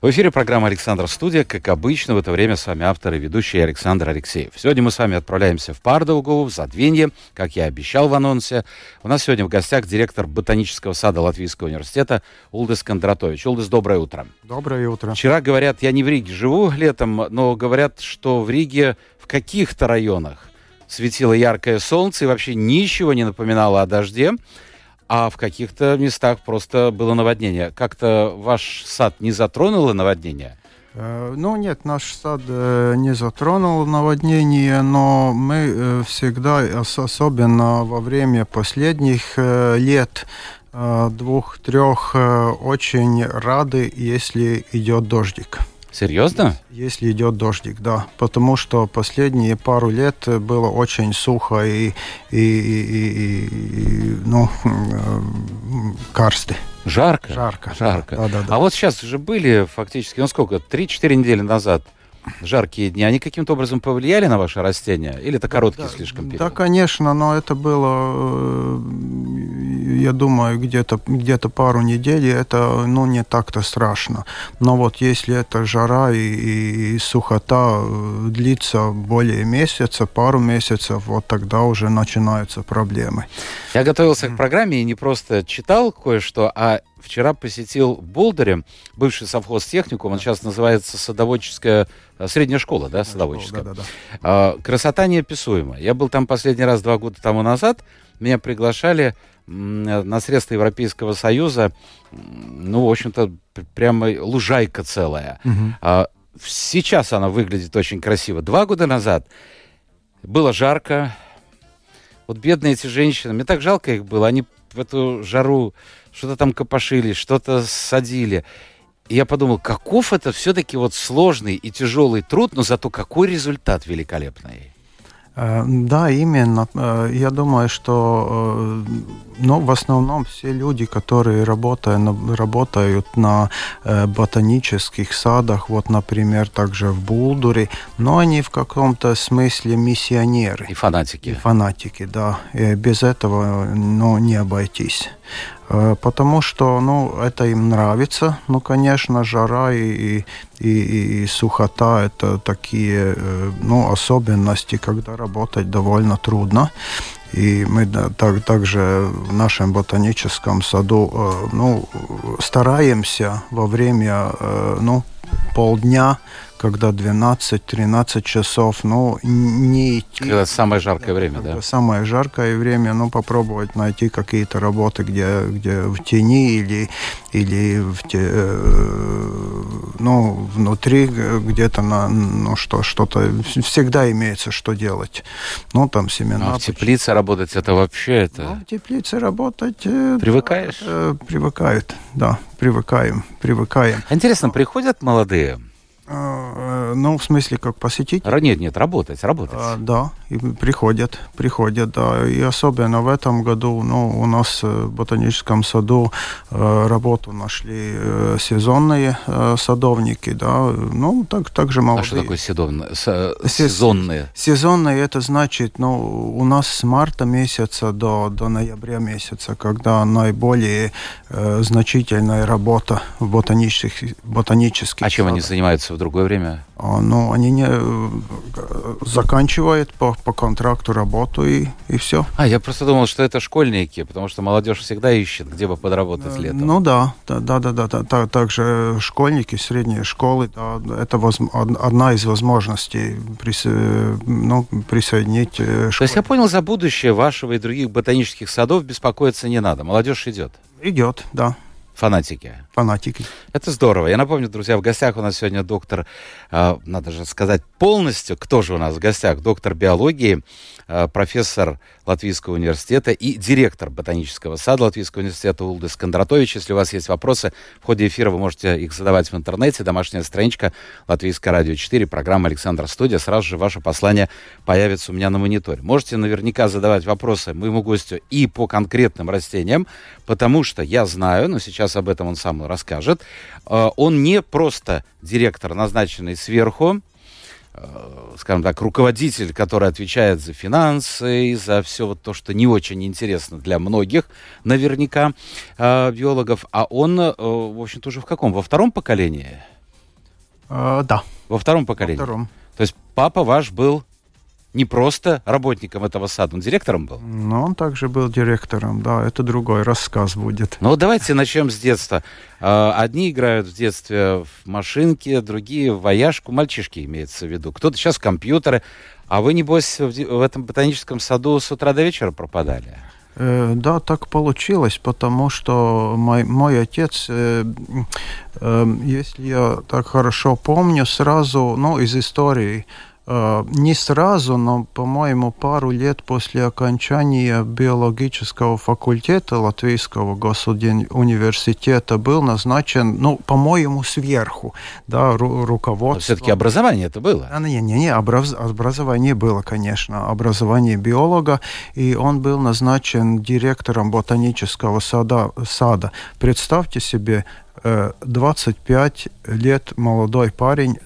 В эфире программа «Александр Студия». Как обычно, в это время с вами автор и ведущий Александр Алексеев. Сегодня мы с вами отправляемся в Пардаугу, в Задвинье, как я обещал в анонсе. У нас сегодня в гостях директор Ботанического сада Латвийского университета Улдис Кондратович. Улдис, доброе утро. Доброе утро. Вчера, говорят, я не в Риге живу летом, но говорят, что в Риге в каких-то районах светило яркое солнце и вообще ничего не напоминало о дожде а в каких-то местах просто было наводнение. Как-то ваш сад не затронуло наводнение? Э, ну нет, наш сад э, не затронул наводнение, но мы э, всегда, особенно во время последних лет, двух-трех, очень рады, если идет дождик. Серьезно? Если идет дождик, да. Потому что последние пару лет было очень сухо и, и, и, и ну, карсты. Жарко? Жарко. Жарко. Да, да, да. А вот сейчас уже были фактически, ну сколько, 3-4 недели назад жаркие дни, они каким-то образом повлияли на ваше растение? Или это короткий да, слишком период? Да, конечно, но это было, э, я думаю, где-то где пару недель, это ну, не так-то страшно. Но вот если это жара и, и сухота э, длится более месяца, пару месяцев, вот тогда уже начинаются проблемы. Я готовился к программе и не просто читал кое-что, а вчера посетил Болдере, бывший совхоз техникум, он сейчас называется садоводческая э, средняя школа, да, садоводческая. Да, да, да. Красота неописуемая. Я был там последний раз два года тому назад, меня приглашали на средства Европейского Союза, ну, в общем-то, прямо лужайка целая. Угу. Сейчас она выглядит очень красиво. Два года назад было жарко. Вот бедные эти женщины, мне так жалко их было, они в эту жару что-то там копошили, что-то садили. И я подумал, каков это все-таки вот сложный и тяжелый труд, но зато какой результат великолепный. Э, да, именно. Э, я думаю, что э, ну, в основном все люди, которые работают, работают на ботанических садах, вот, например, также в Булдуре, но они в каком-то смысле миссионеры. И фанатики. И фанатики, да. И без этого ну, не обойтись. Потому что, ну, это им нравится. Ну, конечно, жара и, и, и, и сухота – это такие, э, ну, особенности, когда работать довольно трудно. И мы так, также в нашем ботаническом саду, э, ну, стараемся во время, ну, полдня когда 12-13 часов, ну, не идти. Когда самое жаркое время, да? Самое жаркое время, ну, попробовать найти какие-то работы, где, где в тени или, или в те, э, ну, внутри где-то на, ну, что, что-то, всегда имеется что делать. Ну, там семена. А в теплице работать это вообще это... Ну, в теплице работать... Э, Привыкаешь? Э, привыкают, да, привыкаем, привыкаем. Интересно, приходят молодые ну, в смысле, как посетить? Нет, нет, работать, работать. А, да, и приходят, приходят, да. И особенно в этом году, ну, у нас э, в ботаническом саду э, работу нашли сезонные садовники, да. Ну, так, также молодые. А что такое сезонные? Сезонные? Сезонные, это значит, ну, у нас с марта месяца до, до ноября месяца, когда наиболее э, значительная работа в ботанических, ботанических А чем садах. они занимаются в другое время? А, ну, они не э, заканчивают по, по контракту работу и, и все. А, я просто думал, что это школьники, потому что молодежь всегда ищет, где бы подработать э, летом. Ну да, да, да, да, да, да. Также школьники, средние школы, да, это воз, одна из возможностей прис, ну, присоединить школы. То есть я понял, за будущее вашего и других ботанических садов беспокоиться не надо, молодежь идет? Идет, да. Фанатики. Фанатики. Это здорово. Я напомню, друзья, в гостях у нас сегодня доктор, э, надо же сказать полностью, кто же у нас в гостях, доктор биологии, профессор Латвийского университета и директор ботанического сада Латвийского университета Улдыс Кондратович. Если у вас есть вопросы, в ходе эфира вы можете их задавать в интернете. Домашняя страничка Латвийское радио 4, программа Александр Студия. Сразу же ваше послание появится у меня на мониторе. Можете наверняка задавать вопросы моему гостю и по конкретным растениям, потому что я знаю, но сейчас об этом он сам расскажет, э, он не просто директор, назначенный сверху, э, скажем так, руководитель, который отвечает за финансы, за все вот то, что не очень интересно для многих, наверняка, э, биологов, а он, в общем-то, уже в каком? Во втором поколении? Да. Во втором поколении? Во втором. То есть папа ваш был не просто работником этого сада, он директором был? Ну, он также был директором, да, это другой рассказ будет. Ну, давайте начнем с детства. А, одни играют в детстве в машинки, другие в вояжку, мальчишки имеется в виду. Кто-то сейчас в компьютеры, а вы, небось, в этом ботаническом саду с утра до вечера пропадали? Э, да, так получилось, потому что мой, мой отец, э, э, если я так хорошо помню, сразу, ну, из истории, не сразу, но, по-моему, пару лет после окончания биологического факультета Латвийского госуниверситета был назначен, ну, по-моему, сверху, да, ру руководство. Все-таки образование это было? А, не, не, не, образ образование было, конечно, образование биолога, и он был назначен директором ботанического сада. сада. Представьте себе, 25 э, лет молодой парень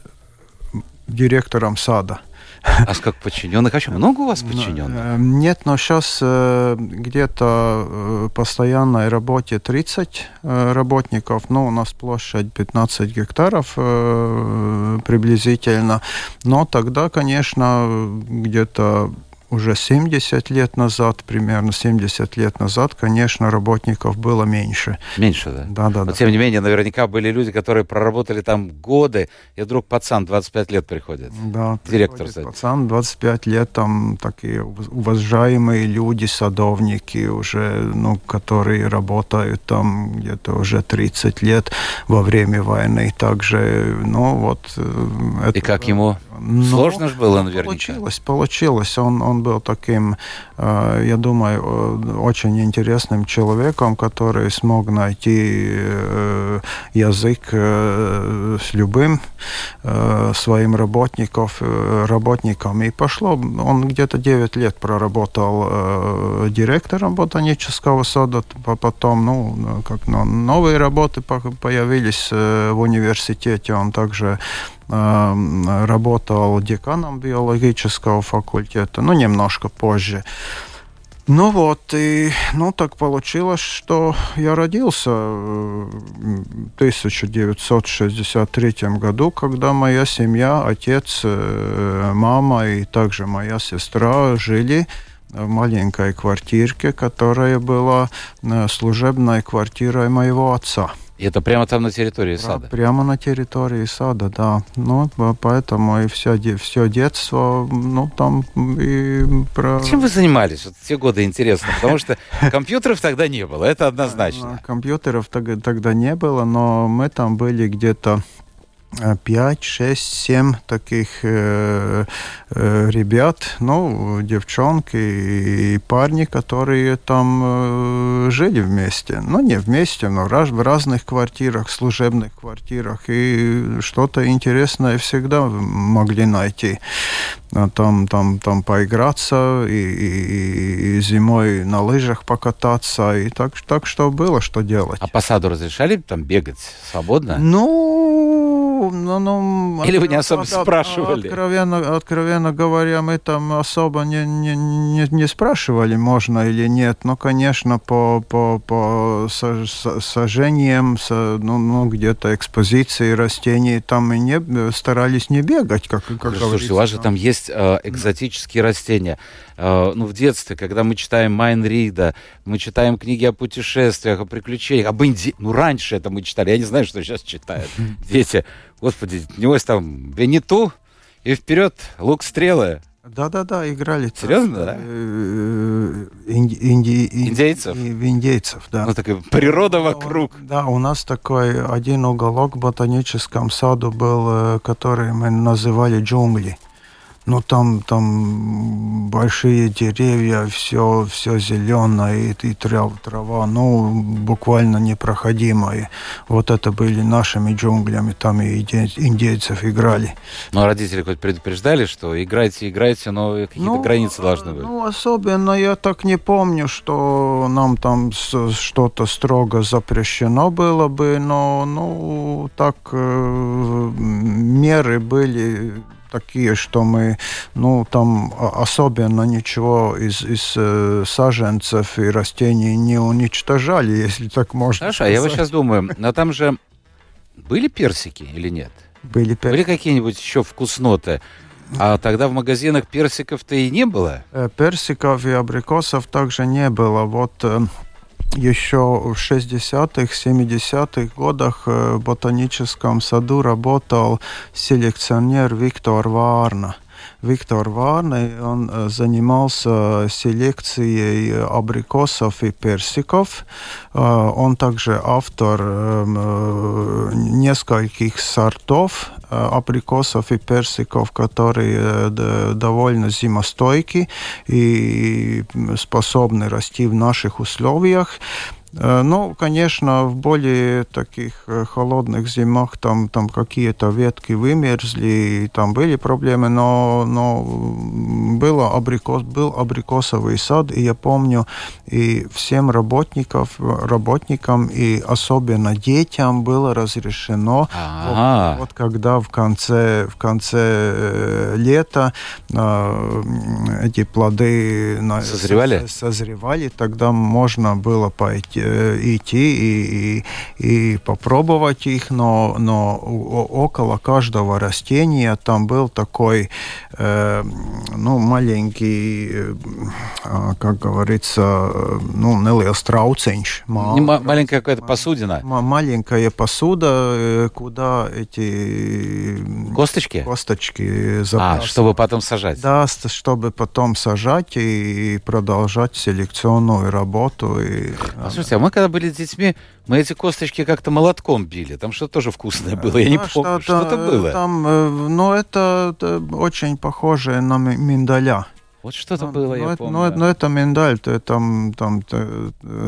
директором сада. А как подчиненных? Что, много у вас подчиненных? Э, нет, но сейчас э, где-то э, постоянной работе 30 работников. Ну, у нас площадь 15 гектаров приблизительно. Но тогда, конечно, где-то уже 70 лет назад, примерно 70 лет назад, конечно, работников было меньше. Меньше, да? Да, да. Но да. тем не менее, наверняка были люди, которые проработали там годы, и вдруг пацан 25 лет приходит. Да, директор. Кстати. Пацан 25 лет, там такие уважаемые люди, садовники уже, ну, которые работают там где-то уже 30 лет во время войны. Также, ну, вот... Э, это, и как ему? Ну, Сложно же было наверняка. Получилось, получилось. Он, он был таким, э, я думаю, э, очень интересным человеком, который смог найти э, язык с любым своим работников, работником. И пошло, он где-то 9 лет проработал директором ботанического сада, потом, ну, как новые работы появились в университете, он также работал деканом биологического факультета, ну, немножко позже. Ну вот, и ну так получилось, что я родился в 1963 году, когда моя семья, отец, э, мама и также моя сестра жили в маленькой квартирке, которая была э, служебной квартирой моего отца. И это прямо там на территории сада? Прямо на территории сада, да. Ну, поэтому и все, все детство, ну, там и про... Чем вы занимались? Вот те годы интересно, потому что компьютеров тогда не было, это однозначно. Компьютеров тогда не было, но мы там были где-то 5, 6, 7 таких э, э, ребят, ну, девчонки и парни, которые там э, жили вместе. Ну, не вместе, но раз, в разных квартирах, служебных квартирах. И что-то интересное всегда могли найти. А там, там, там поиграться и, и, и зимой на лыжах покататься. И так, так что было, что делать. А по саду разрешали там бегать свободно? Ну, ну, ну, Или вы не особо спрашивали? Откровенно, откровенно говоря, мы там особо не, не, не, не спрашивали, можно или нет. Но, конечно, по, по, по сажениям, ну, ну, где-то экспозиции растений, там мы не, старались не бегать, как, как Слушайте, у вас же там есть э, экзотические растения. Э, ну, в детстве, когда мы читаем Майн Рида, мы читаем книги о путешествиях, о приключениях, об Инди... Ну, раньше это мы читали, я не знаю, что сейчас читают дети. Господи, небось там Венету и вперед лук-стрелы. Да-да-да, играли. Серьезно, да? Инди, инди, индейцев? Индейцев, да. Ну, такая природа вокруг. Да, у нас такой один уголок в ботаническом саду был, который мы называли джунгли. Ну, там, там большие деревья, все, все зеленое, и, и трав, трава, ну, буквально непроходимая. Вот это были нашими джунглями, там и индейцев играли. Но родители хоть предупреждали, что играйте, играйте, но какие-то ну, границы должны быть? Ну, особенно я так не помню, что нам там что-то строго запрещено было бы, но, ну, так э, меры были такие, что мы, ну, там особенно ничего из, из э, саженцев и растений не уничтожали, если так можно Хорошо, сказать. а я вот сейчас думаю, но там же были персики или нет? Были персики. Были какие-нибудь еще вкусноты? А тогда в магазинах персиков-то и не было? Э, персиков и абрикосов также не было. Вот э, еще в 60-х, 70-х годах э, в ботаническом саду работал селекционер Виктор Варна. Виктор Варный, он занимался селекцией абрикосов и персиков. Он также автор нескольких сортов абрикосов и персиков, которые довольно зимостойки и способны расти в наших условиях. Э, ну, конечно, в более таких э, холодных зимах там, там какие-то ветки вымерзли, и там были проблемы, но, но было абрикос, был абрикосовый сад, и я помню, и всем работников, работникам, и особенно детям было разрешено, вот, вот когда в конце, в конце э, лета э, эти плоды созревали? созревали, тогда можно было пойти идти и, и, и попробовать их, но, но около каждого растения там был такой, э, ну, маленький, э, а, как говорится, ну, нелиels трауценч. Мал, маленькая какая-то посудина. Маленькая посуда, э, куда эти... Косточки? Косточки забрасывать. А, чтобы потом сажать? Да, чтобы потом сажать и продолжать селекционную работу. И, а, Слушайте, а мы когда были детьми, мы эти косточки как-то молотком били. Там что-то тоже вкусное было. Я не помню, что-то было. Там, э, ну, это, это очень похоже на миндаля. Вот что-то ну, было, ну, я это, помню. Ну, это, ну, это миндаль, это там, там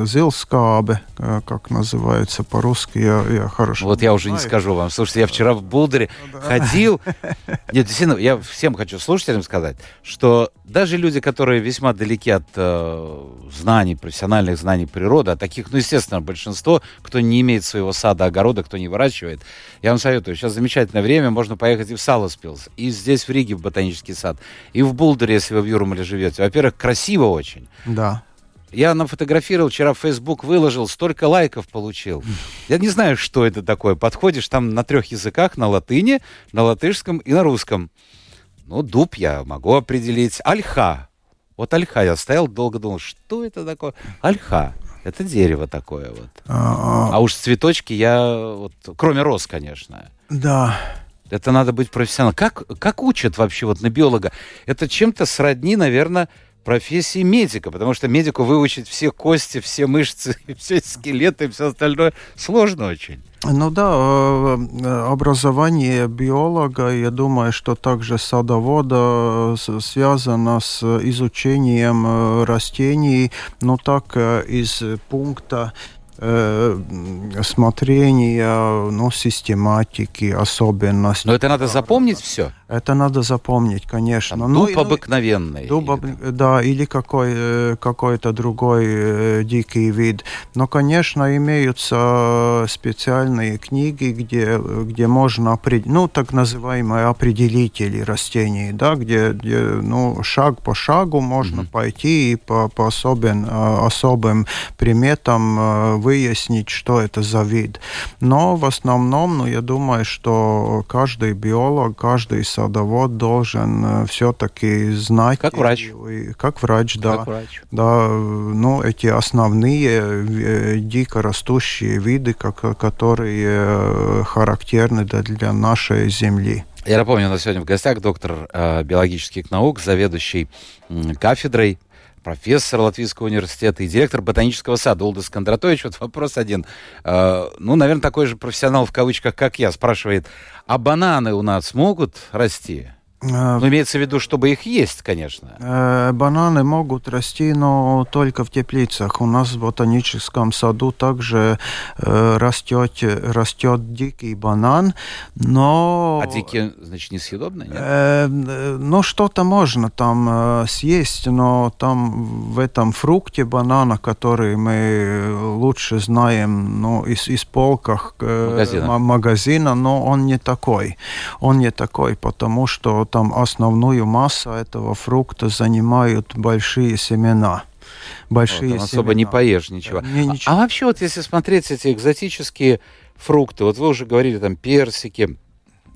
зилскабе, как называется по-русски, я, я хорошо Вот я уже знаю. не скажу вам. Слушайте, я вчера в Булдере ну, да. ходил. Нет, действительно, я всем хочу слушателям сказать, что даже люди, которые весьма далеки от э, знаний, профессиональных знаний природы, а таких, ну, естественно, большинство, кто не имеет своего сада, огорода, кто не выращивает, я вам советую, сейчас замечательное время, можно поехать и в Саласпилс, и здесь в Риге в ботанический сад, и в Булдере, если вы в Юрмале живете. Во-первых, красиво очень. Да. Я нафотографировал, вчера в Facebook выложил, столько лайков получил. Я не знаю, что это такое. Подходишь там на трех языках, на латыни, на латышском и на русском. Ну, дуб я могу определить. Альха. Вот альха я стоял, долго думал, что это такое? Альха. Это дерево такое вот. А, а уж цветочки я, вот, кроме роз, конечно. Да. Это надо быть профессионалом. Как, как учат вообще вот на биолога? Это чем-то сродни, наверное, профессии медика, потому что медику выучить все кости, все мышцы, все скелеты все остальное сложно очень. Ну да, э, э, образование биолога, я думаю, что также садовода связано с изучением э, растений, но так из пункта э, смотрения, ну, систематики, особенностей. Но это надо запомнить все? Это надо запомнить, конечно. Там ну, дуб ну, обыкновенный. Дуб, или... да, или какой, э, какой-то другой э, дикий вид. Но, конечно, имеются специальные книги, где, где можно определить, ну, так называемые определители растений, да, где, где ну, шаг по шагу можно mm-hmm. пойти и по, по особен, э, особым приметам выяснить, что это за вид. Но в основном, ну, я думаю, что каждый биолог, каждый садовод должен э, все-таки знать... Как врач. И, как врач, да. Как врач. Да, ну, эти основные э, дико растущие виды, как, которые э, характерны для нашей земли. Я напомню, у нас сегодня в гостях доктор э, биологических наук, заведующий э, кафедрой, профессор Латвийского университета и директор ботанического сада Улдас Кондратович. Вот вопрос один. Э, ну, наверное, такой же профессионал в кавычках, как я, спрашивает, а бананы у нас могут расти? Э, ну, имеется в виду, чтобы их есть, конечно. Э, бананы могут расти, но только в теплицах. У нас в ботаническом саду также э, растет, растет дикий банан, но... А дикий, значит, несъедобный, нет? Ну, что-то можно там съесть, но там в этом фрукте банана, который мы лучше знаем ну, из, из полках магазина. магазина, но он не такой. Он не такой, потому что там основную массу этого фрукта занимают большие семена большие вот, особо семена. не поешь ничего. Не, ничего. А, а вообще вот если смотреть эти экзотические фрукты, вот вы уже говорили там персики,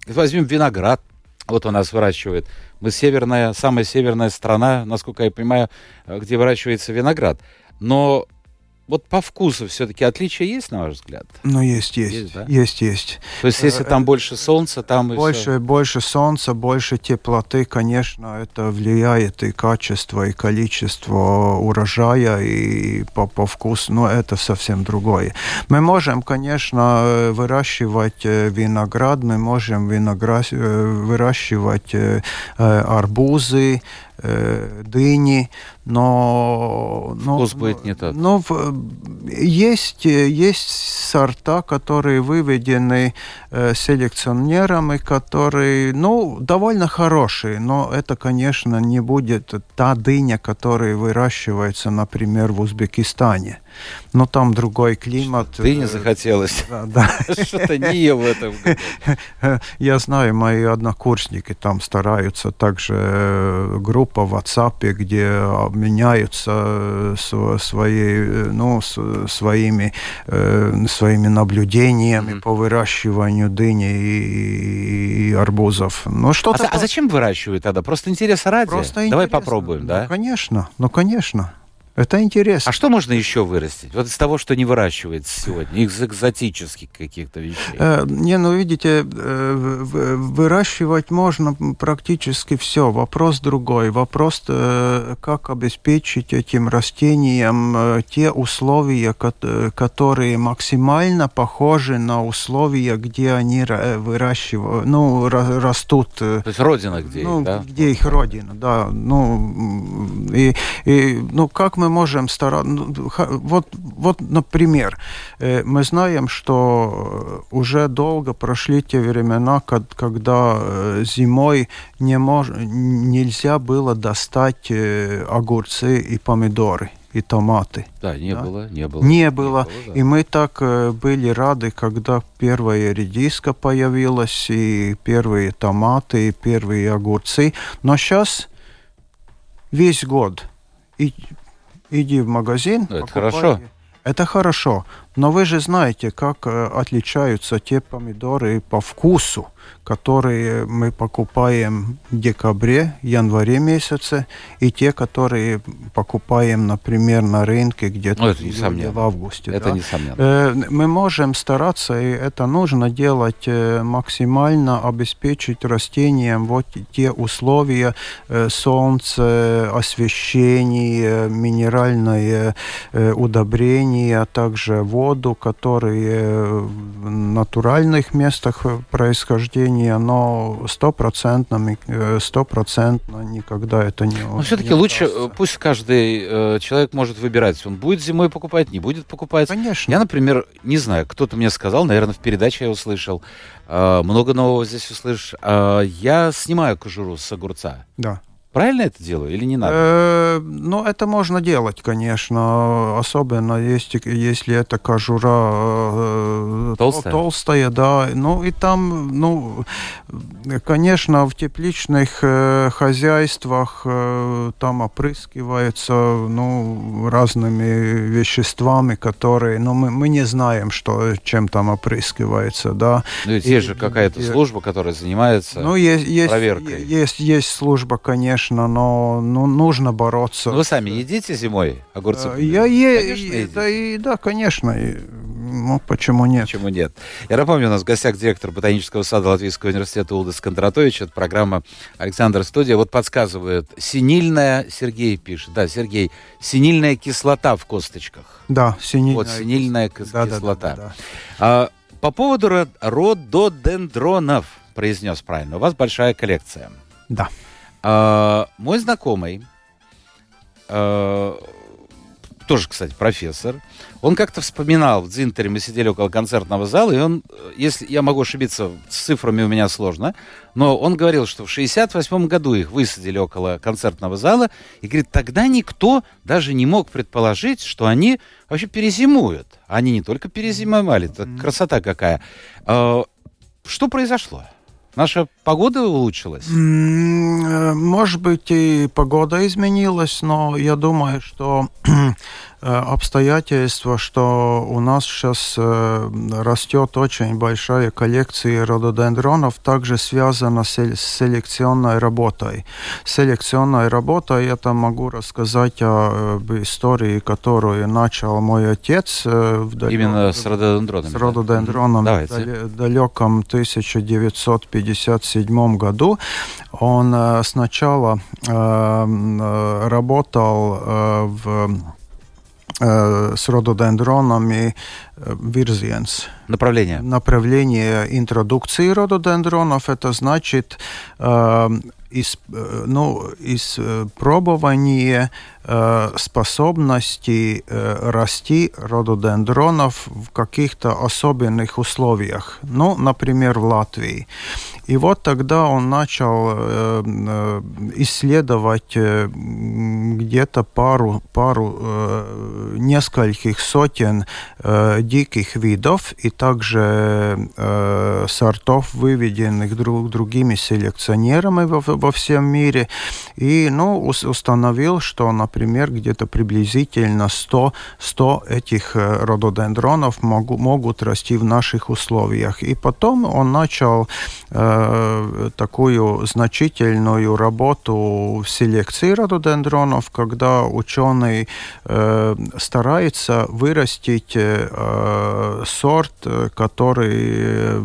возьмем виноград, вот у нас выращивают. Мы северная, самая северная страна, насколько я понимаю, где выращивается виноград. Но вот по вкусу все-таки отличия есть, на ваш взгляд? Ну, есть, есть. Есть, да? есть, есть. То есть, если там больше солнца, там больше, все... больше солнца, больше теплоты, конечно, это влияет и качество, и количество урожая, и по, по вкусу, но это совсем другое. Мы можем, конечно, выращивать э, виноград, мы можем виноград, э, выращивать э, дыни, но... Вкус но, будет не тот. Но есть, есть сорта, которые выведены э, селекционерами, которые, ну, довольно хорошие, но это, конечно, не будет та дыня, которая выращивается, например, в Узбекистане но там другой климат. Ты не захотелось. Да, да. Что-то не в этом Я знаю, мои однокурсники там стараются также э, группа в WhatsApp, где меняются э, свои, э, ну, своими, своими наблюдениями mm-hmm. по выращиванию дыни и, и арбузов. Ну, что а, а зачем выращивают тогда? Просто интереса ради? Просто Давай попробуем, да? Ну, конечно, ну, конечно. Это интересно. А что можно еще вырастить? Вот из того, что не выращивается сегодня, из экзотических каких-то вещей. Э, не, ну видите, э, выращивать можно практически все. Вопрос другой. Вопрос, э, как обеспечить этим растениям э, те условия, которые максимально похожи на условия, где они выращивают, ну, растут. То есть родина где ну, их, да? Где их родина, да. Ну, и, и, ну, как мы можем стараться... Ну, вот, вот, например, э, мы знаем, что уже долго прошли те времена, когда э, зимой не мож... нельзя было достать э, огурцы и помидоры и томаты. Да, не да? было, не было. Не было. Не было да. И мы так были рады, когда первая редиска появилась, и первые томаты, и первые огурцы. Но сейчас весь год. И иди в магазин. Это хорошо. Это хорошо. Но вы же знаете, как э, отличаются те помидоры по вкусу которые мы покупаем в декабре, январе месяце, и те, которые покупаем, например, на рынке где-то ну, в августе. Это да? несомненно. Э, мы можем стараться, и это нужно делать э, максимально, обеспечить растениям вот те условия, солнце, освещение, минеральное удобрение, а также воду, которые в натуральных местах происхождения оно стопроцентно, э, стопроцентно никогда это не... Но все-таки лучше, удастся. пусть каждый э, человек может выбирать, он будет зимой покупать, не будет покупать. Конечно. Я, например, не знаю, кто-то мне сказал, наверное, в передаче я услышал, э, много нового здесь услышишь, э, я снимаю кожуру с огурца. Да. Правильно это делаю или не надо? Э, ну, это можно делать, конечно, особенно если, если это кожура э, толстая. толстая, да. Ну и там, ну, конечно, в тепличных э, хозяйствах там опрыскиваются, ну, разными веществами, которые, ну, мы, мы не знаем, что чем там опрыскивается, да. Ну, есть же какая-то служба, которая занимается ну, есть, есть, проверкой. Есть, есть служба, конечно конечно, но ну, нужно бороться. вы сами едите зимой огурцы? Я е... да, и, да, конечно. Ну, почему нет? Почему нет? Я напомню, у нас в гостях директор ботанического сада Латвийского университета Улдас Кондратович. Это программа Александр Студия. Вот подсказывает, синильная, Сергей пишет, да, Сергей, синильная кислота в косточках. Да, синильная. Вот, синильная кислота. Да, да, да, да. А, по поводу рододендронов, произнес правильно, у вас большая коллекция. Да. А, мой знакомый, а, тоже, кстати, профессор, он как-то вспоминал, в Дзинтере мы сидели около концертного зала, и он, если я могу ошибиться, с цифрами у меня сложно, но он говорил, что в 68 году их высадили около концертного зала, и говорит, тогда никто даже не мог предположить, что они вообще перезимуют. Они не только перезимовали, это красота какая. А, что произошло? Наша погода улучшилась? Э, может быть, и погода изменилась, но я думаю, что Э, обстоятельство, что у нас сейчас э, растет очень большая коллекция рододендронов, также связано с селекционной работой. Селекционной работой это могу рассказать о э, истории, которую начал мой отец. В далек... Именно с рододендронами? С рододендроном да? в далеком 1957 году. Он сначала работал в Э, с рододендронами э, virziens. Направление. Направление интродукции рододендронов, это значит э, из, э, ну, испробование э, способности э, расти рододендронов в каких-то особенных условиях, ну, например, в Латвии. И вот тогда он начал исследовать где-то пару, пару нескольких сотен диких видов и также сортов, выведенных друг другими селекционерами во, во всем мире. И ну, установил, что, например, где-то приблизительно 100, 100 этих э, рододендронов могу, могут расти в наших условиях. И потом он начал э, такую значительную работу в селекции рододендронов, когда ученый э, старается вырастить э, сорт, который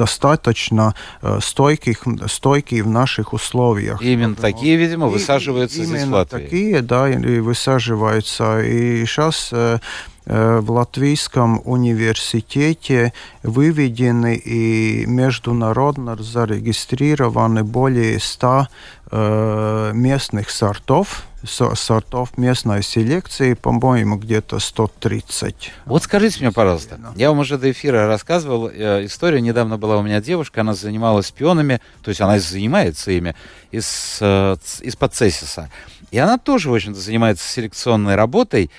достаточно э, стойких, стойкий в наших условиях. Именно Потому... такие, видимо, высаживаются и, здесь в Латвии. такие, да, и высаживаются. И сейчас э, э, в Латвийском университете выведены и международно зарегистрированы более 100 э, местных сортов, сортов местной селекции, по-моему, где-то 130. Вот скажите мне, пожалуйста, я вам уже до эфира рассказывал э, историю. Недавно была у меня девушка, она занималась пионами, то есть она занимается ими из, э, из-под цессиса. И она тоже, в общем-то, занимается селекционной работой.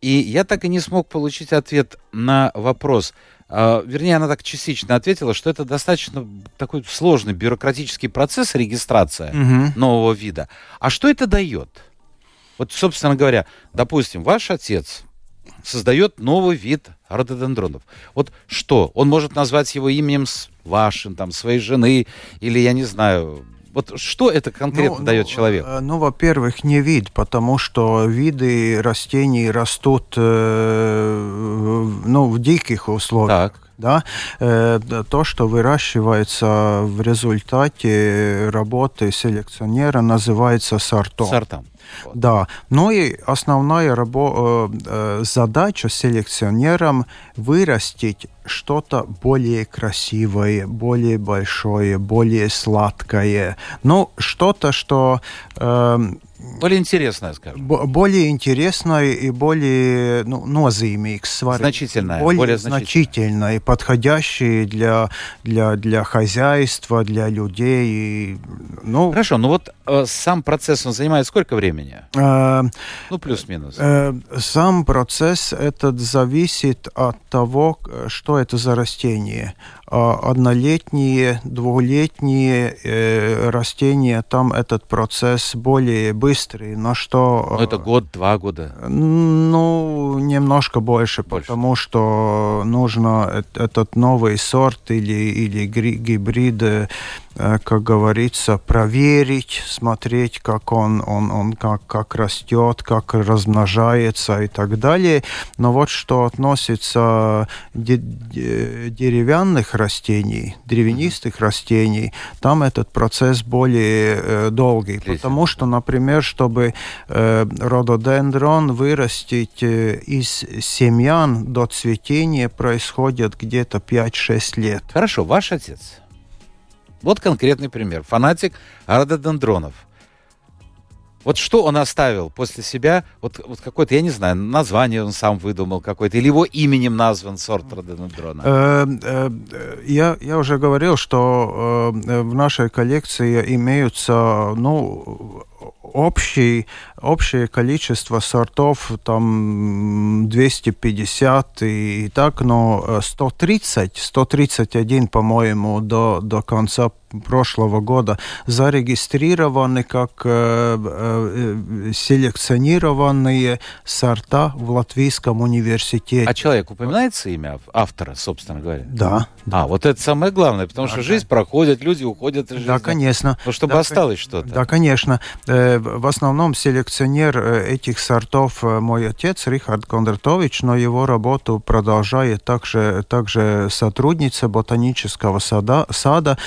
И я так и не смог получить ответ на вопрос, вернее, она так частично ответила, что это достаточно такой сложный бюрократический процесс регистрация угу. нового вида. А что это дает? Вот, собственно говоря, допустим, ваш отец создает новый вид рододендронов. Вот что? Он может назвать его именем вашим, там, своей жены, или, я не знаю, вот что это конкретно ну, дает ну, человеку? Э, ну, во-первых, не вид, потому что виды растений растут э, ну, в диких условиях. Так. Да? Э, то, что выращивается в результате работы селекционера, называется сортом. Сортом. Да, ну и основная рабо- э, э, задача селекционерам вырастить что-то более красивое, более большое, более сладкое. Ну, что-то, что э, более интересное, скажем. Более интересное и более ну, nozīmīgs. Значительное. Более, более значительное и подходящее для, для, для хозяйства, для людей. И, ну, Хорошо, ну вот сам процесс, он занимает сколько времени? Э, ну, плюс-минус. Э, сам процесс этот зависит от того, что это за растение. А однолетние, двухлетние э, растения, там этот процесс более быстрый, но что... Но ну, это год, два года? Ну, немножко больше, больше. потому что нужно этот новый сорт или, или гибрид, э, как говорится, проверить, смотреть, как он, он, он как, как растет, как размножается и так далее. Но вот что относится де деревянных растений, древянистых растений, там этот процесс более э, долгий. Длительный. Потому что, например, чтобы э, рододендрон вырастить э, из семян до цветения происходит где-то 5-6 лет. Хорошо, ваш отец. Вот конкретный пример. Фанатик рододендронов. Вот что он оставил после себя, вот, вот какое-то, я не знаю, название он сам выдумал какое-то, или его именем назван сорт рододендрона? Э, э, я, я уже говорил, что э, в нашей коллекции имеются, ну, общий, общее количество сортов там 250 и, так, но 130, 131, по-моему, до, до конца прошлого года зарегистрированы как э, э, селекционированные сорта в Латвийском университете. А человек упоминается имя автора, собственно говоря? Да. А, вот это самое главное, потому что жизнь проходит, люди уходят из жизни. Да, конечно. Ну, чтобы да, осталось что-то. Да, конечно. Э, в основном селекционер э, этих сортов э, мой отец Рихард Кондратович, но его работу продолжает также, также сотрудница ботанического сада, сада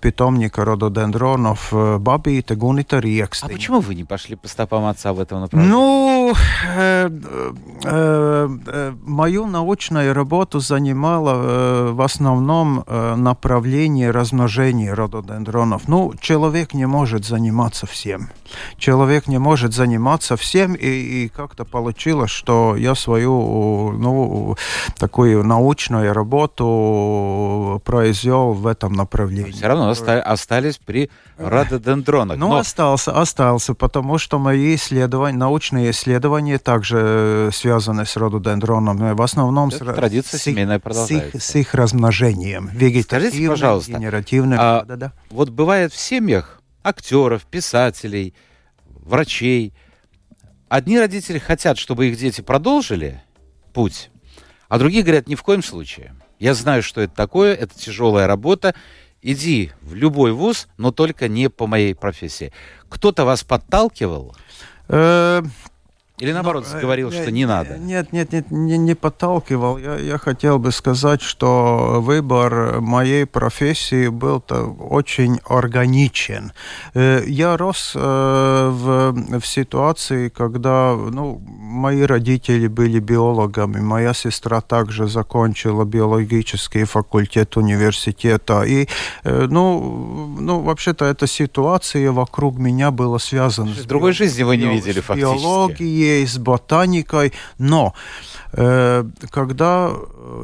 питомника рододендронов Бабита Гунита Рекстин. А почему вы не пошли по стопам отца в этом направлении? Ну, э, э, э, мою научную работу занимала в основном направление размножения рододендронов. Ну, человек не может заниматься всем. Человек не может заниматься всем, и, и как-то получилось, что я свою, ну, такую научную работу произвел в этом направлении. Все равно оста- остались при рододендронах. Ну, но... остался, остался, потому что мои исследования, научные исследования также связаны с рододендронами. В основном Это с, традиция с, семейная. С их, с их размножением. Вегетативным, Скажите, пожалуйста, генеративным. А, да, да. Вот бывает в семьях актеров, писателей, врачей. Одни родители хотят, чтобы их дети продолжили путь, а другие говорят, ни в коем случае. Я знаю, что это такое, это тяжелая работа. Иди в любой вуз, но только не по моей профессии. Кто-то вас подталкивал? Или наоборот, ну, говорил, что не надо? Нет, нет, нет, не, не подталкивал. Я, я хотел бы сказать, что выбор моей профессии был очень органичен. Э, я рос э, в, в ситуации, когда ну, мои родители были биологами, моя сестра также закончила биологический факультет университета. И, э, ну, ну вообще-то эта ситуация вокруг меня была связана с... Другой жизни вы не видели фактически. биологией, химией, с ботаникой, но э, когда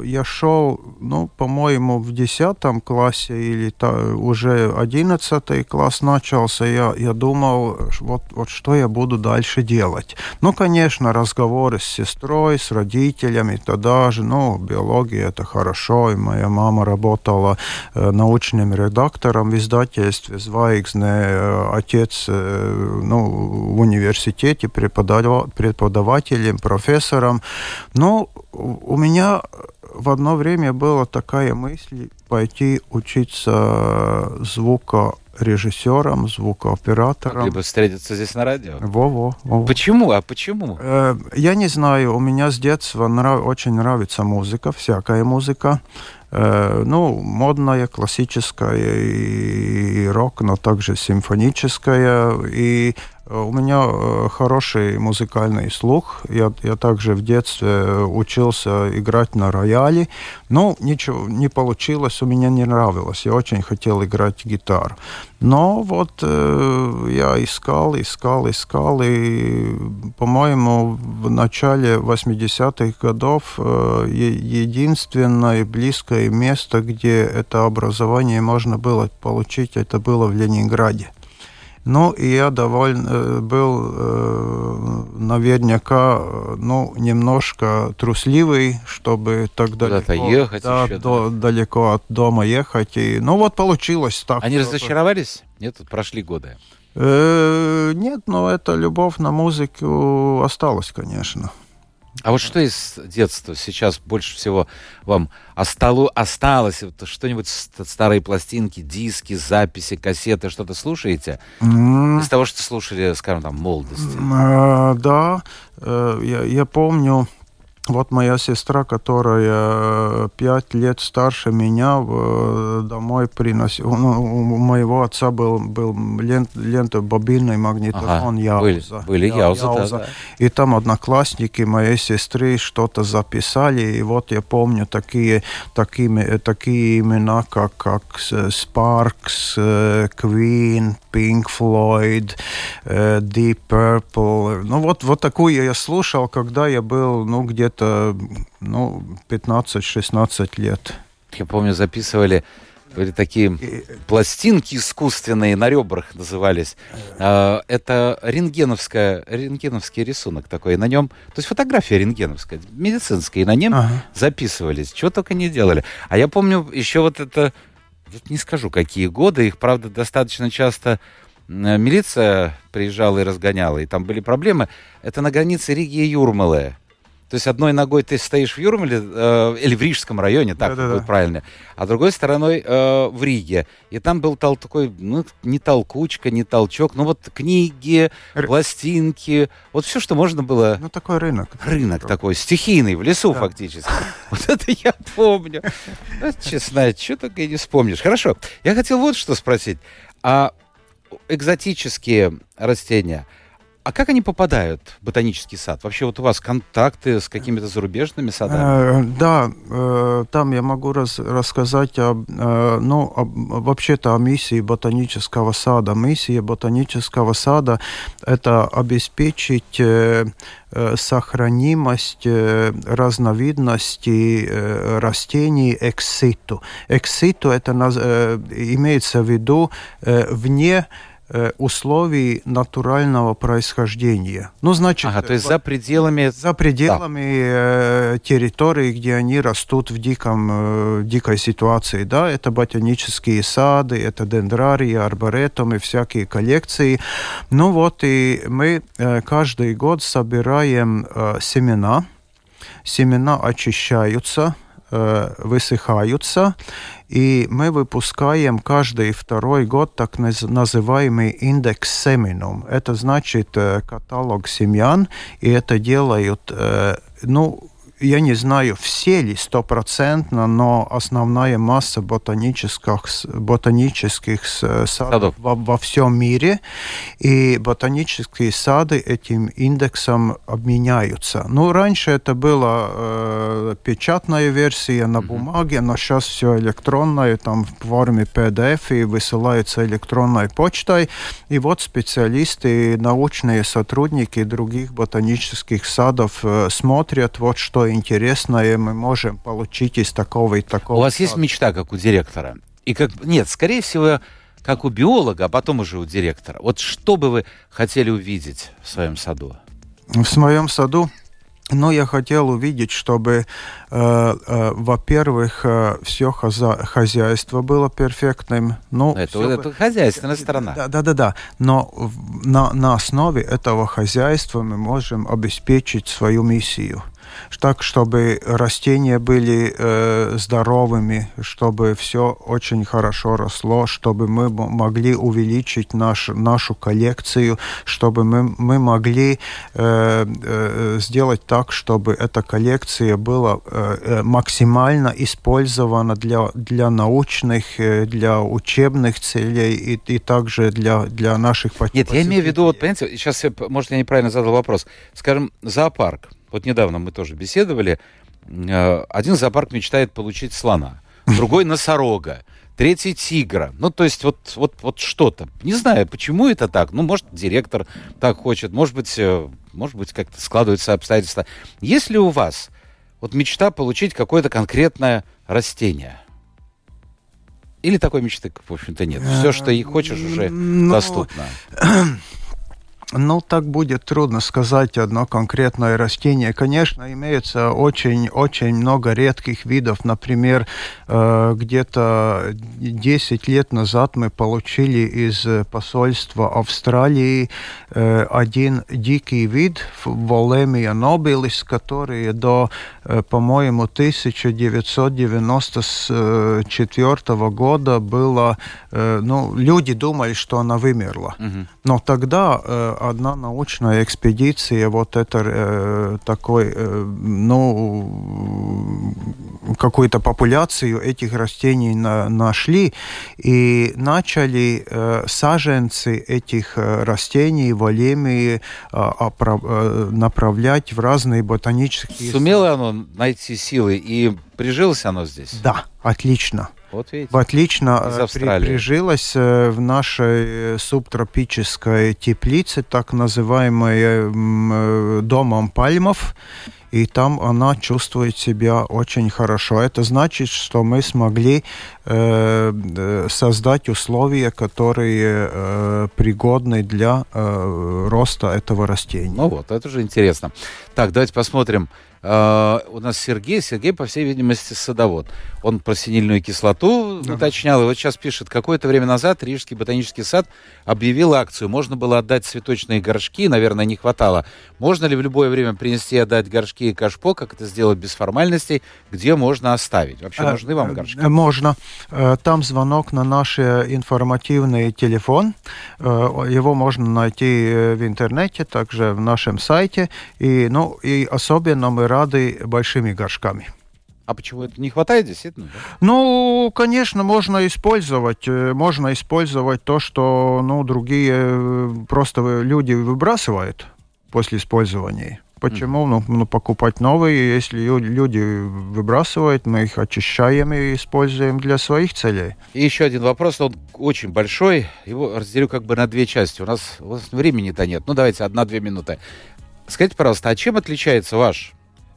я шел, ну, по-моему, в 10 классе или та, уже 11 класс начался, я, я думал, вот, вот что я буду дальше делать. Ну, конечно, разговоры с сестрой, с родителями, тогда же, ну, биология это хорошо, и моя мама работала э, научным редактором в издательстве «Звайгзне», э, отец, э, ну, в университете преподавателем, профессором. Но у меня в одно время была такая мысль пойти учиться звукорежиссером, звукооператором. Либо встретиться здесь на радио. Во-во. во. Почему? А почему? Э, я не знаю. У меня с детства нрав... очень нравится музыка, всякая музыка. Э, ну, модная, классическая и рок, но также симфоническая. И у меня э, хороший музыкальный слух. Я, я также в детстве учился играть на рояле. Но ничего не получилось, у меня не нравилось. Я очень хотел играть гитару. Но вот э, я искал, искал, искал. И, по-моему, в начале 80-х годов э, единственное близкое место, где это образование можно было получить, это было в Ленинграде. Ну, и я довольно э, был э, наверняка, ну, немножко трусливый, чтобы так далеко, ехать да, еще, до, да. далеко от дома ехать. И, ну, вот получилось так. Они разочаровались? Нет, прошли годы. Э, нет, но эта любовь на музыку осталась, конечно. А вот что из детства сейчас больше всего вам остало, осталось? Что-нибудь старые пластинки, диски, записи, кассеты, что-то слушаете? Mm. Из того, что слушали, скажем, там, молодости. Uh, да, uh, я, я помню вот моя сестра, которая пять лет старше меня, домой приносила. Ну, у моего отца был, был лент, лента бобильный магнитофон ага, Яуза. Были, были Яуза, Яуза. Да, да. И там одноклассники моей сестры что-то записали. И вот я помню такие, такие, такие имена, как, как Sparks, Queen, Pink Floyd, Deep Purple. Ну вот, вот такую я слушал, когда я был ну, где-то где-то ну, 15-16 лет. Я помню, записывали были такие пластинки искусственные на ребрах назывались. А, это рентгеновская, рентгеновский рисунок такой. На нем, то есть фотография рентгеновская, медицинская, и на нем ага. записывались. Чего только не делали. А я помню еще вот это, вот не скажу, какие годы, их, правда, достаточно часто милиция приезжала и разгоняла, и там были проблемы. Это на границе Риги и Юрмалы. То есть одной ногой ты стоишь в Юрмале э, или в Рижском районе, так да, будет да. правильно, а другой стороной э, в Риге. И там был тол такой, ну, не толкучка, не толчок, ну вот книги, Р... пластинки, вот все, что можно было. Ну, такой рынок. Рынок такой, стихийный, в лесу да. фактически. Вот это я помню. Ну, честно, что только и не вспомнишь. Хорошо, я хотел вот что спросить. А экзотические растения – а как они попадают в ботанический сад? Вообще вот у вас контакты с какими-то зарубежными садами? Э, да, э, там я могу раз, рассказать об, э, ну, об, вообще-то о миссии ботанического сада. Миссия ботанического сада – это обеспечить сохранимость э, разновидностей э, растений экситу. Экситу – это имеется в виду вне условий натурального происхождения. Ну, значит, ага, то есть за пределами... За пределами да. Э, территории, где они растут в диком, э, дикой ситуации. Да, это ботанические сады, это дендрарии, арборетумы, всякие коллекции. Ну вот, и мы каждый год собираем семена. Семена очищаются, высыхаются, и мы выпускаем каждый второй год так называемый индекс семенум. Это значит э, каталог семян, и это делают, э, ну, я не знаю, все ли стопроцентно, но основная масса ботанических, ботанических садов, садов. Во, во всем мире, и ботанические сады этим индексом обменяются. Ну, раньше это была э, печатная версия на бумаге, но сейчас все электронное, там в форме PDF и высылается электронной почтой. И вот специалисты, научные сотрудники других ботанических садов э, смотрят, вот что интересное мы можем получить из такого и такого. У вас есть мечта, как у директора? И как... Нет, скорее всего, как у биолога, а потом уже у директора. Вот что бы вы хотели увидеть в своем саду? В моем саду но я хотел увидеть, чтобы, э, э, во-первых, э, все хозя хозяйство было перфектным. Ну, это, все... это хозяйственная сторона. Да, да, да, да. Но на, на основе этого хозяйства мы можем обеспечить свою миссию так, чтобы растения были э, здоровыми, чтобы все очень хорошо росло, чтобы мы могли увеличить наш, нашу коллекцию, чтобы мы, мы могли э, э, сделать так, чтобы эта коллекция была э, э максимально использована для, для научных, э, для учебных целей и, и также для, для наших Нет, я имею в виду, вот, понимаете, сейчас, может, я неправильно задал вопрос. Скажем, зоопарк вот недавно мы тоже беседовали. Э, один зоопарк мечтает получить слона, другой носорога, третий тигра. Ну, то есть вот, вот, вот что-то. Не знаю, почему это так. Ну, может, директор так хочет, может быть, э, может быть, как-то складываются обстоятельства. Есть ли у вас вот мечта получить какое-то конкретное растение? Или такой мечты, в общем-то, нет? Все, что и хочешь, уже ну, доступно. Ну, так будет трудно сказать одно конкретное растение. Конечно, имеется очень-очень много редких видов. Например, э, где-то 10 лет назад мы получили из посольства Австралии э, один дикий вид Волемия нобилис, который до, э, по-моему, 1994 года было... Ну, люди думали, что она вымерла. Но тогда одна научная экспедиция, вот это э, такой, э, ну, какую-то популяцию этих растений на, нашли и начали э, саженцы этих э, растений в Алемии э, э, направлять в разные ботанические... Сумело оно найти силы и прижилось оно здесь? Да, отлично. Вот видите. Отлично э, при, прижилась э, в нашей субтропической теплице, так называемой э, домом пальмов и там она чувствует себя очень хорошо. Это значит, что мы смогли э, создать условия, которые э, пригодны для э, роста этого растения. Ну вот, это же интересно. Так, давайте посмотрим. Uh, у нас Сергей. Сергей, по всей видимости, садовод. Он про синильную кислоту да. уточнял. И вот сейчас пишет, какое-то время назад Рижский ботанический сад объявил акцию. Можно было отдать цветочные горшки, наверное, не хватало. Можно ли в любое время принести и отдать горшки и кашпо, как это сделать без формальностей, где можно оставить? Вообще, нужны э, вам горшки? Можно. Э, там звонок на наш информативный телефон. Э, его можно найти в интернете, также в нашем сайте. И, ну, и особенно мы рады большими горшками. А почему это не хватает действительно? Да? Ну, конечно, можно использовать, э, можно использовать то, что, ну, другие э, просто люди выбрасывают после использования. Почему? Ну, ну, покупать новые, если люди выбрасывают, мы их очищаем и используем для своих целей. И еще один вопрос, он очень большой, его разделю как бы на две части. У нас, у нас времени-то нет. Ну, давайте одна-две минуты. Скажите, пожалуйста, а чем отличается ваш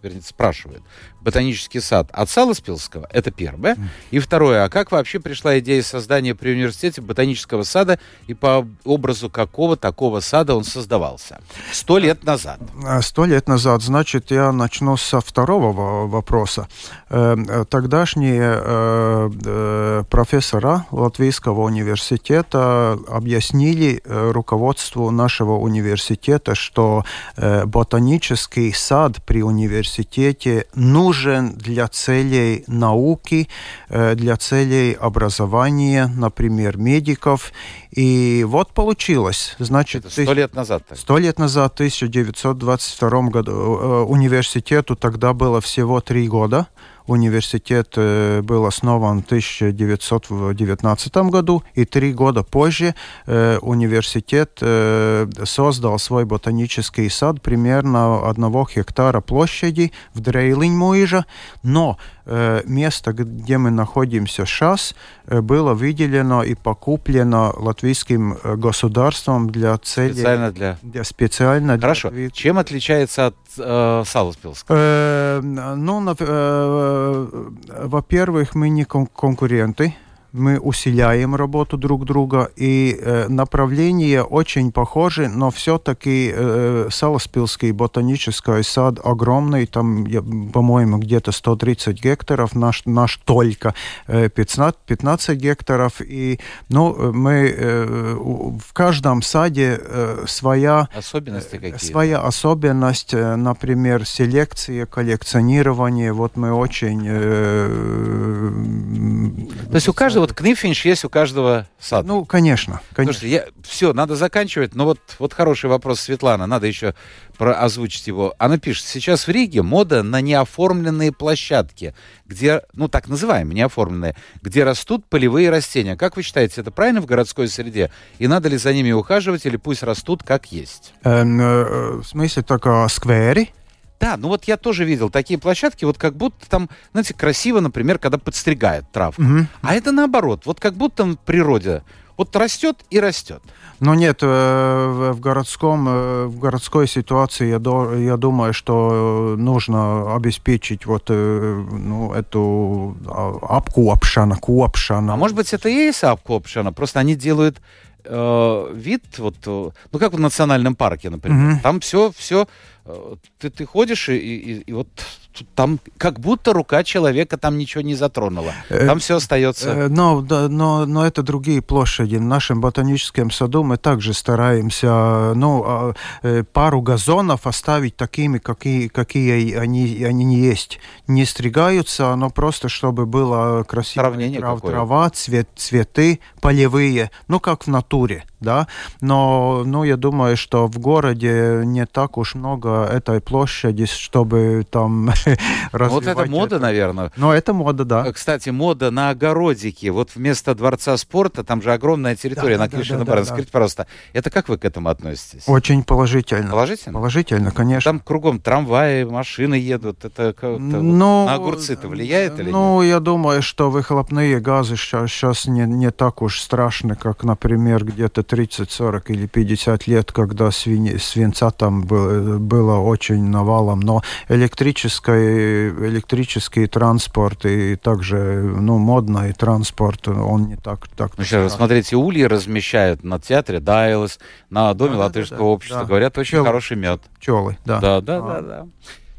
вернее, спрашивает, ботанический сад от Саласпилского, это первое. И второе, а как вообще пришла идея создания при университете ботанического сада и по образу какого такого сада он создавался? Сто лет назад. А, сто лет назад. Значит, я начну со второго вопроса. Э, тогдашние э, э, профессора Латвийского университета объяснили руководству нашего университета, что ботанический сад при университете нужен нужен для целей науки, э, для целей образования, например, медиков. И вот получилось. Значит, сто лет назад. Сто лет назад, в 1922 году, э, университету тогда было всего три года. Университет э, был основан в 1919 году, и три года позже э, университет э, создал свой ботанический сад примерно одного гектара площади в Дрейлинь-Муижа, но место, где мы находимся сейчас, было выделено и покуплено латвийским государством для целей... Специально для... для специально Хорошо. Для... Чем отличается от э, Саласпилского? Э, ну, э, Э, во-первых, мы не конкуренты, мы усиляем работу друг друга, и э, направления очень похожи, но все-таки э, Саласпилский ботанический сад огромный, там, по-моему, где-то 130 гектаров, наш, наш только э, 15, 15 гектаров, и ну, мы э, в каждом саде э, своя, Особенности какие своя особенность, э, например, селекция, коллекционирование, вот мы очень... Э, То есть у каждого вот книфинч есть у каждого сада. Ну, конечно. конечно. Слушайте, я, все, надо заканчивать, но вот, вот хороший вопрос Светлана, надо еще про, озвучить его. Она пишет, сейчас в Риге мода на неоформленные площадки, где, ну, так называемые, неоформленные, где растут полевые растения. Как вы считаете, это правильно в городской среде? И надо ли за ними ухаживать, или пусть растут как есть? Эм, э, в смысле, только скверы? Да, ну вот я тоже видел такие площадки, вот как будто там, знаете, красиво, например, когда подстригают травку. Угу. А это наоборот, вот как будто в природе вот растет и растет. Но нет, э, в городском, э, в городской ситуации я, до, я думаю, что нужно обеспечить вот э, ну, эту а, обкопшана, копшана. А может быть, это и есть обкопшана, просто они делают э, вид, вот, э, ну как в национальном парке, например. Mm-hmm. Там все, все, э, ты, ты ходишь и, и, и вот там как будто рука человека там ничего не затронула. Э, там все остается. Э, но, да, но, но это другие площади. В нашем ботаническом саду мы также стараемся ну, а, э, пару газонов оставить такими, какие, какие они, они не есть. Не стригаются, но просто чтобы было красиво. Трав, трава, цвет, цветы полевые, ну как в натуре да, но, ну, я думаю, что в городе не так уж много этой площади, чтобы там развивать. Вот это мода, наверное. Но это мода, да. Э, кстати, мода на огородике. Вот вместо Дворца спорта, там же огромная территория да, на Клишина да, да, да, Скажите, пожалуйста, это как вы к этому относитесь? Очень положительно. Положительно? Положительно, конечно. Там кругом трамваи, машины едут. Это ну, на огурцы-то влияет или Ну, нет? я думаю, что выхлопные газы сейчас, сейчас не, не так уж страшны, как, например, где-то 30, 40 или 50 лет, когда свинь, свинца там был, было очень навалом. Но электрический, электрический транспорт и также ну, модный транспорт, он не так... так ну, сейчас, смотрите, ульи размещают на театре Дайлас, на Доме да, Латышского да, да, общества. Да. Говорят, очень Пчел, хороший мед. Пчелы, да. Да, да, а. да, да.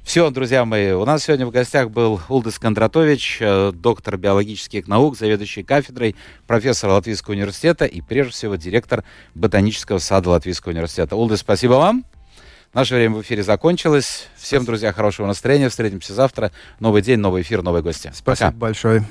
Все, друзья мои, у нас сегодня в гостях был Улдис Кондратович, э, доктор биологических наук, заведующий кафедрой, профессор Латвийского университета и, прежде всего, директор ботанического сада Латвийского университета. Улдис, спасибо вам. Наше время в эфире закончилось. Всем, друзья, хорошего настроения. Встретимся завтра. Новый день, новый эфир, новые гости. Спасибо Пока. большое.